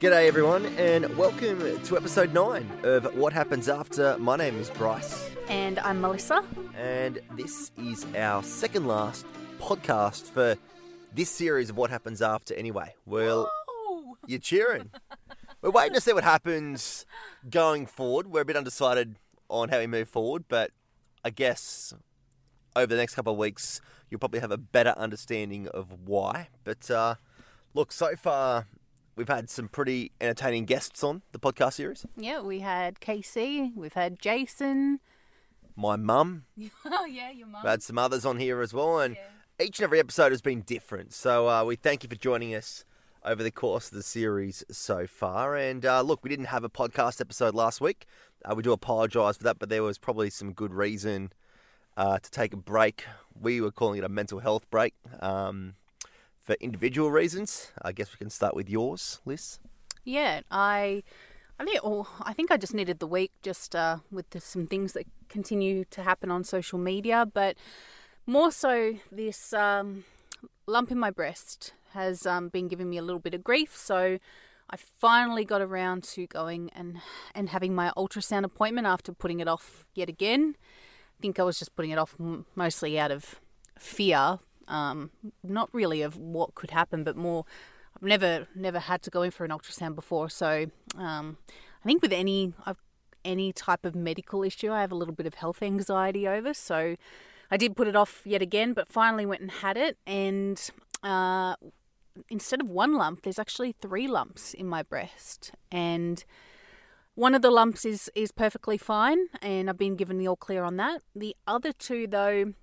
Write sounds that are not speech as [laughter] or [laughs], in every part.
G'day, everyone, and welcome to episode 9 of What Happens After. My name is Bryce, And I'm Melissa. and this is our second last podcast for this series of What Happens After, anyway. Well, Oh, you're cheering. [laughs] We're waiting to see what happens going forward. We're a bit undecided on how we move forward, but I guess over the next couple of weeks, you'll probably have a better understanding of why. But uh, look, so far, we've had some pretty entertaining guests on the podcast series. yeah, we had Casey, we've had Jason. My mum, [laughs] Oh, yeah, your mum. we've had some others on here as well, and each and every episode has been different. So uh, we thank you for joining us over the course of the series so far. And uh, look, we didn't have a podcast episode last week. Uh, we do apologise for that, but there was probably some good reason uh, to take a break. We were calling it a mental health break um, for individual reasons. I guess we can start with yours, Liz. Yeah, I, I think, oh, I think I just needed the week just uh, with the, some things that continue to happen on social media, but more so this um, lump in my breast has um, been giving me a little bit of grief. So I finally got around to going and and having my ultrasound appointment after putting it off yet again. I think I was just putting it off mostly out of fear, um, not really of what could happen, but more. I've never never had to go in for an ultrasound before, so um, I think with any I've, any type of medical issue, I have a little bit of health anxiety over. So I did put it off yet again, but finally went and had it, and uh, instead of one lump, there's actually three lumps in my breast, and one of the lumps is is perfectly fine, and I've been given the all clear on that. The other two, though,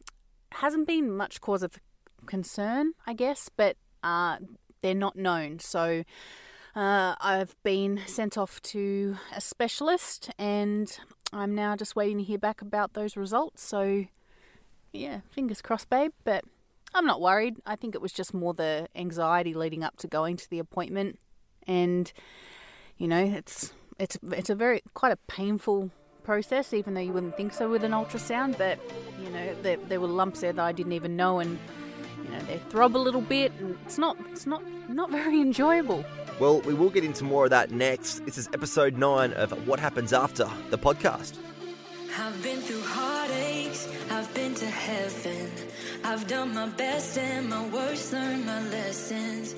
hasn't been much cause of concern, I guess, but uh, they're not known. So uh, I've been sent off to a specialist, and I'm now just waiting to hear back about those results. So yeah, fingers crossed, babe. But I'm not worried. I think it was just more the anxiety leading up to going to the appointment, and you know, it's it's it's a very quite a painful process, even though you wouldn't think so with an ultrasound. But you know, there, there were lumps there that I didn't even know, and you know, they throb a little bit, and it's not it's not not very enjoyable. Well, we will get into more of that next. This is episode 9 of What Happens After, the podcast. I've been through heartaches, I've been to heaven. I've done my best and my worst, learned my lessons.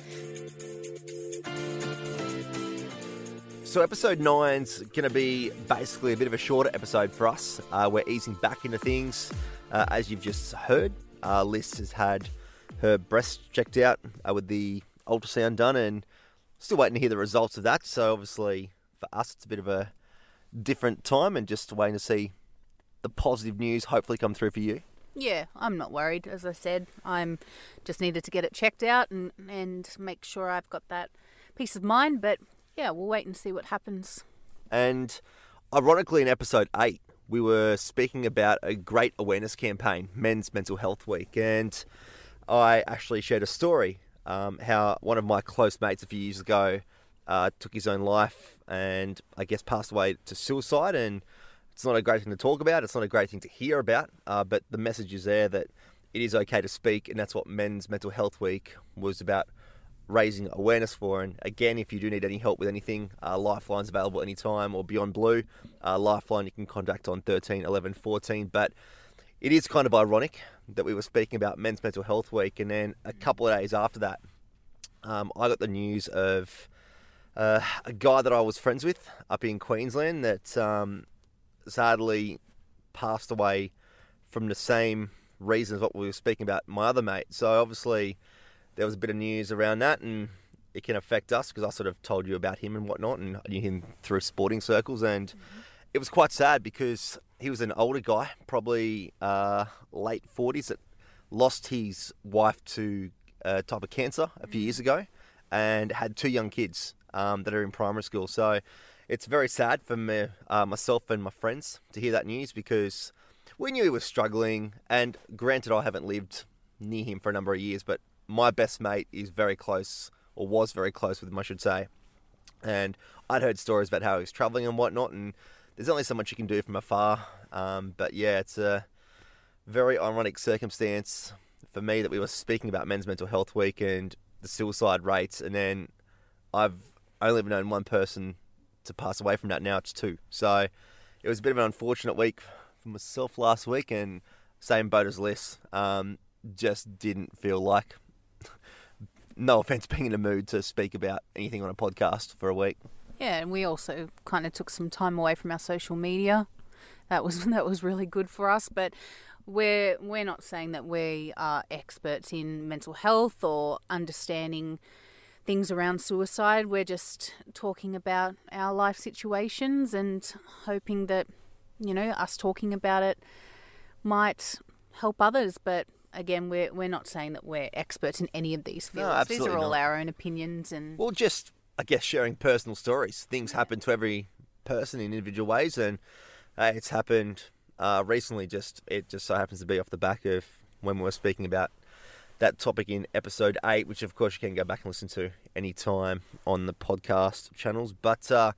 So, episode nine's going to be basically a bit of a shorter episode for us. Uh, we're easing back into things. Uh, as you've just heard, uh, Liz has had her breast checked out uh, with the ultrasound done and still waiting to hear the results of that. So, obviously, for us, it's a bit of a different time and just waiting to see the positive news hopefully come through for you. Yeah, I'm not worried. As I said, I'm just needed to get it checked out and and make sure I've got that peace of mind. But yeah, we'll wait and see what happens. And ironically, in episode 8, we were speaking about a great awareness campaign, Men's Mental Health Week. And I actually shared a story um, how one of my close mates a few years ago uh, took his own life and I guess passed away to suicide. And it's not a great thing to talk about, it's not a great thing to hear about, uh, but the message is there that it is okay to speak. And that's what Men's Mental Health Week was about raising awareness for. And again, if you do need any help with anything, uh, Lifeline's available anytime or Beyond Blue. Uh, Lifeline you can contact on 13 11 14. But it is kind of ironic that we were speaking about Men's Mental Health Week, and then a couple of days after that, um, I got the news of uh, a guy that I was friends with up in Queensland that um, sadly passed away from the same reasons what we were speaking about my other mate. So obviously there was a bit of news around that, and it can affect us because I sort of told you about him and whatnot, and I knew him through sporting circles, and it was quite sad because he was an older guy, probably uh, late forties, that lost his wife to a type of cancer a few years ago, and had two young kids um, that are in primary school. So it's very sad for me, uh, myself and my friends to hear that news because we knew he was struggling. And granted, I haven't lived near him for a number of years, but my best mate is very close, or was very close with him, I should say. And I'd heard stories about how he was traveling and whatnot, and there's only so much you can do from afar. Um, but yeah, it's a very ironic circumstance for me that we were speaking about Men's Mental Health Week and the suicide rates, and then I've only ever known one person to pass away from that. Now it's two. So it was a bit of an unfortunate week for myself last week, and same boat as Liz. Um, just didn't feel like, no offense, being in a mood to speak about anything on a podcast for a week. Yeah, and we also kind of took some time away from our social media. That was [laughs] that was really good for us, but we're we're not saying that we are experts in mental health or understanding things around suicide. We're just talking about our life situations and hoping that you know us talking about it might help others, but again, we're we're not saying that we're experts in any of these No, fields. these are all not. our own opinions and Well, just I guess sharing personal stories. Things happen to every person in individual ways, and uh, it's happened uh, recently. Just it just so happens to be off the back of when we were speaking about that topic in episode eight, which of course you can go back and listen to anytime on the podcast channels. But uh,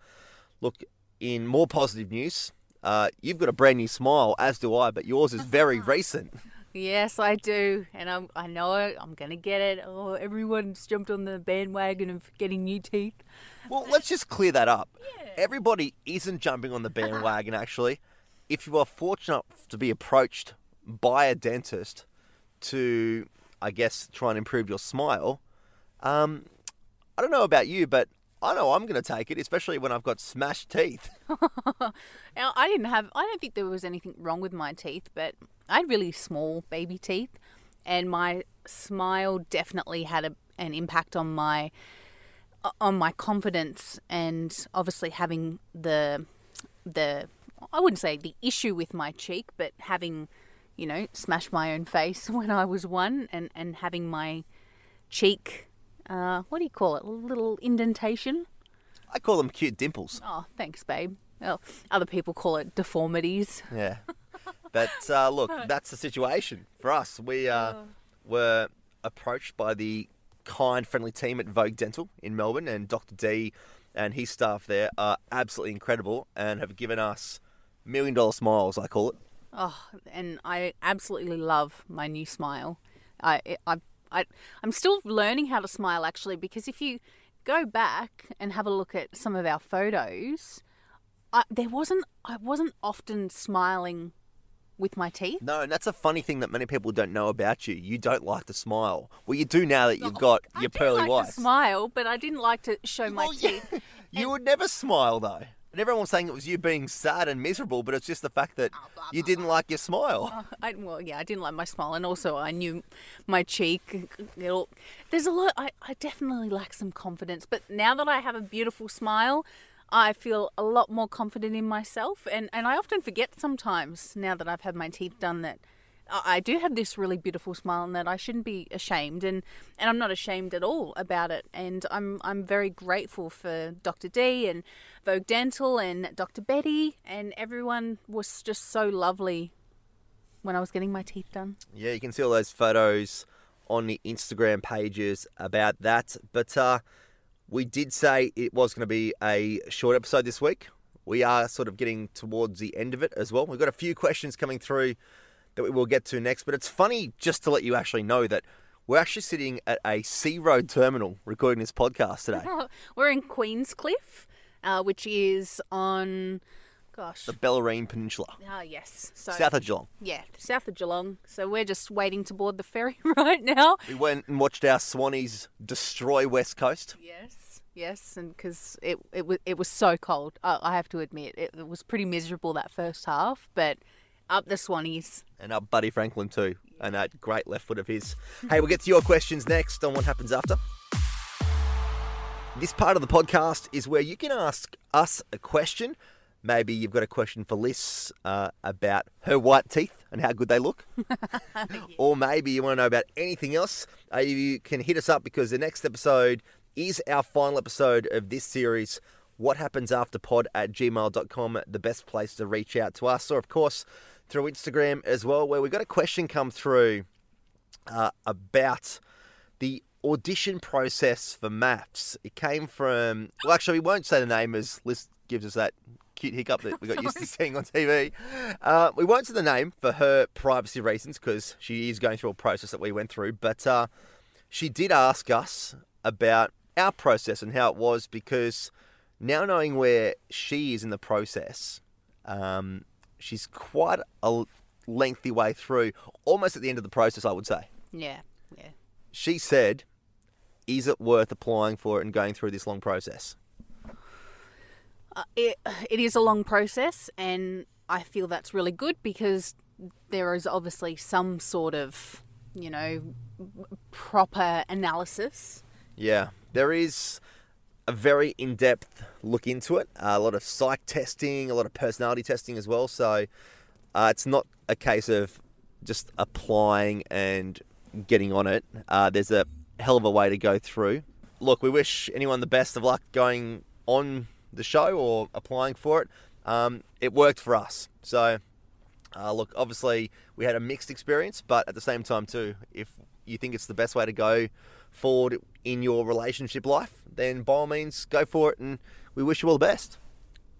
look, in more positive news, uh, you've got a brand new smile, as do I, but yours is very [laughs] recent. Yes, I do, and I'm, I know it. I'm gonna get it. Oh, everyone's jumped on the bandwagon of getting new teeth. Well, let's just clear that up. Yeah. Everybody isn't jumping on the bandwagon, actually. If you are fortunate to be approached by a dentist to, I guess, try and improve your smile, um, I don't know about you, but I know I'm going to take it, especially when I've got smashed teeth. [laughs] Now, I didn't have. I don't think there was anything wrong with my teeth, but I had really small baby teeth, and my smile definitely had a, an impact on my on my confidence, and obviously having the the I wouldn't say the issue with my cheek, but having you know smashed my own face [laughs] when I was one, and and having my cheek. Uh, what do you call it? A little indentation. I call them cute dimples. Oh, thanks, babe. Well, other people call it deformities. [laughs] Yeah. But uh, look, [laughs] that's the situation for us. We uh, were approached by the kind, friendly team at Vogue Dental in Melbourne, and Dr. D and his staff there are absolutely incredible and have given us million dollar smiles, I call it. Oh, and I absolutely love my new smile. I, I, I, I'm still learning how to smile actually because if you go back and have a look at some of our photos, I, there wasn't I wasn't often smiling with my teeth. No, and that's a funny thing that many people don't know about you. You don't like to smile. Well, you do now that you've got I your do pearly like whites. to smile, but I didn't like to show my Well, yeah. teeth. [laughs] You would never smile though. And everyone was saying it was you being sad and miserable, but it's just the fact that Oh, you didn't like your smile. Oh, I, well, yeah, I didn't like my smile, and also I knew my cheek. It'll, there's a lot. I, I definitely lack some confidence, but now that I have a beautiful smile, I feel a lot more confident in myself, and and I often forget sometimes now that I've had my teeth done that. I do have this really beautiful smile and that I shouldn't be ashamed and, and I'm not ashamed at all about it and I'm I'm very grateful for Dr. D and Vogue Dental and Dr. Betty and everyone was just so lovely when I was getting my teeth done. Yeah, you can see all those photos on the Instagram pages about that. But uh, we did say it was going to be a short episode this week. We are sort of getting towards the end of it as well. We've got a few questions coming through that we will get to next. But it's funny just to let you actually know that we're actually sitting at a Searoad terminal recording this podcast today. [laughs] We're in Queenscliff, uh, which is on, gosh, the Bellarine Peninsula, ah yes, so south of Geelong. yeah, south of Geelong. So we're just waiting to board the ferry [laughs] right now. We went and watched our Swannies destroy West Coast. Yes, yes, and because it it was it was so cold, I, I have to admit it, it was pretty miserable that first half, but up the Swannies. and up buddy Franklin too, and that great left foot of his. Hey, we'll get to your questions next on what happens after. This part of the podcast is where you can ask us a question. Maybe you've got a question for Liz uh, about her white teeth and how good they look. [laughs] Or maybe you want to know about anything else. Uh, you can hit us up because the next episode is our final episode of this series. What happens after pod at gmail.com, the best place to reach out to us, or of course through Instagram as well, where we got a question come through uh, about the audition process for MAFS. It came from, well, actually, we won't say the name as Liz gives us that cute hiccup that we got used to [laughs] seeing on TV. Uh, we won't say the name for her privacy reasons because she is going through a process that we went through. But uh, she did ask us about our process and how it was because now knowing where she is in the process, um, she's quite a lengthy way through, almost at the end of the process, I would say. Yeah, yeah. She said, Is it worth applying for it and going through this long process? Uh, it, it is a long process, and I feel that's really good because there is obviously some sort of, you know, proper analysis. Yeah, there is a very in depth look into it, a lot of psych testing, a lot of personality testing as well. So uh, it's not a case of just applying and getting on it. Uh, there's a hell of a way to go through. Look, we wish anyone the best of luck going on the show or applying for it. Um, it worked for us. So, uh, look, obviously we had a mixed experience, but at the same time, too, if you think it's the best way to go forward in your relationship life, then by all means, go for it. And we wish you all the best.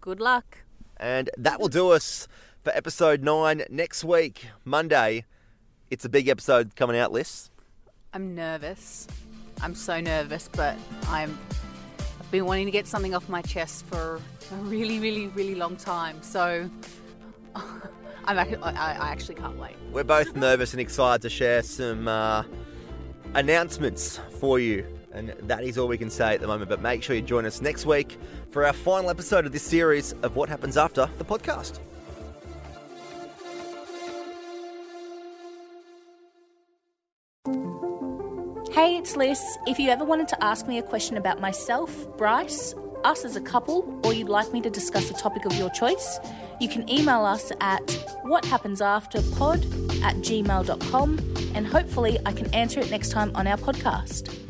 Good luck. And that will do us for episode nine next week, Monday. It's a big episode coming out, Liz. I'm nervous. I'm so nervous, but I'm. I've been wanting to get something off my chest for a really, really, really long time. So [laughs] I'm actually, I, I actually can't wait. We're both nervous and excited to share some uh, announcements for you. And that is all we can say at the moment. But make sure you join us next week for our final episode of this series of What Happens After the podcast. Hey, it's Liz. If you ever wanted to ask me a question about myself, Bryce, us as a couple, or you'd like me to discuss a topic of your choice, you can email us at whathappensafterpod at gmail.com and hopefully I can answer it next time on our podcast.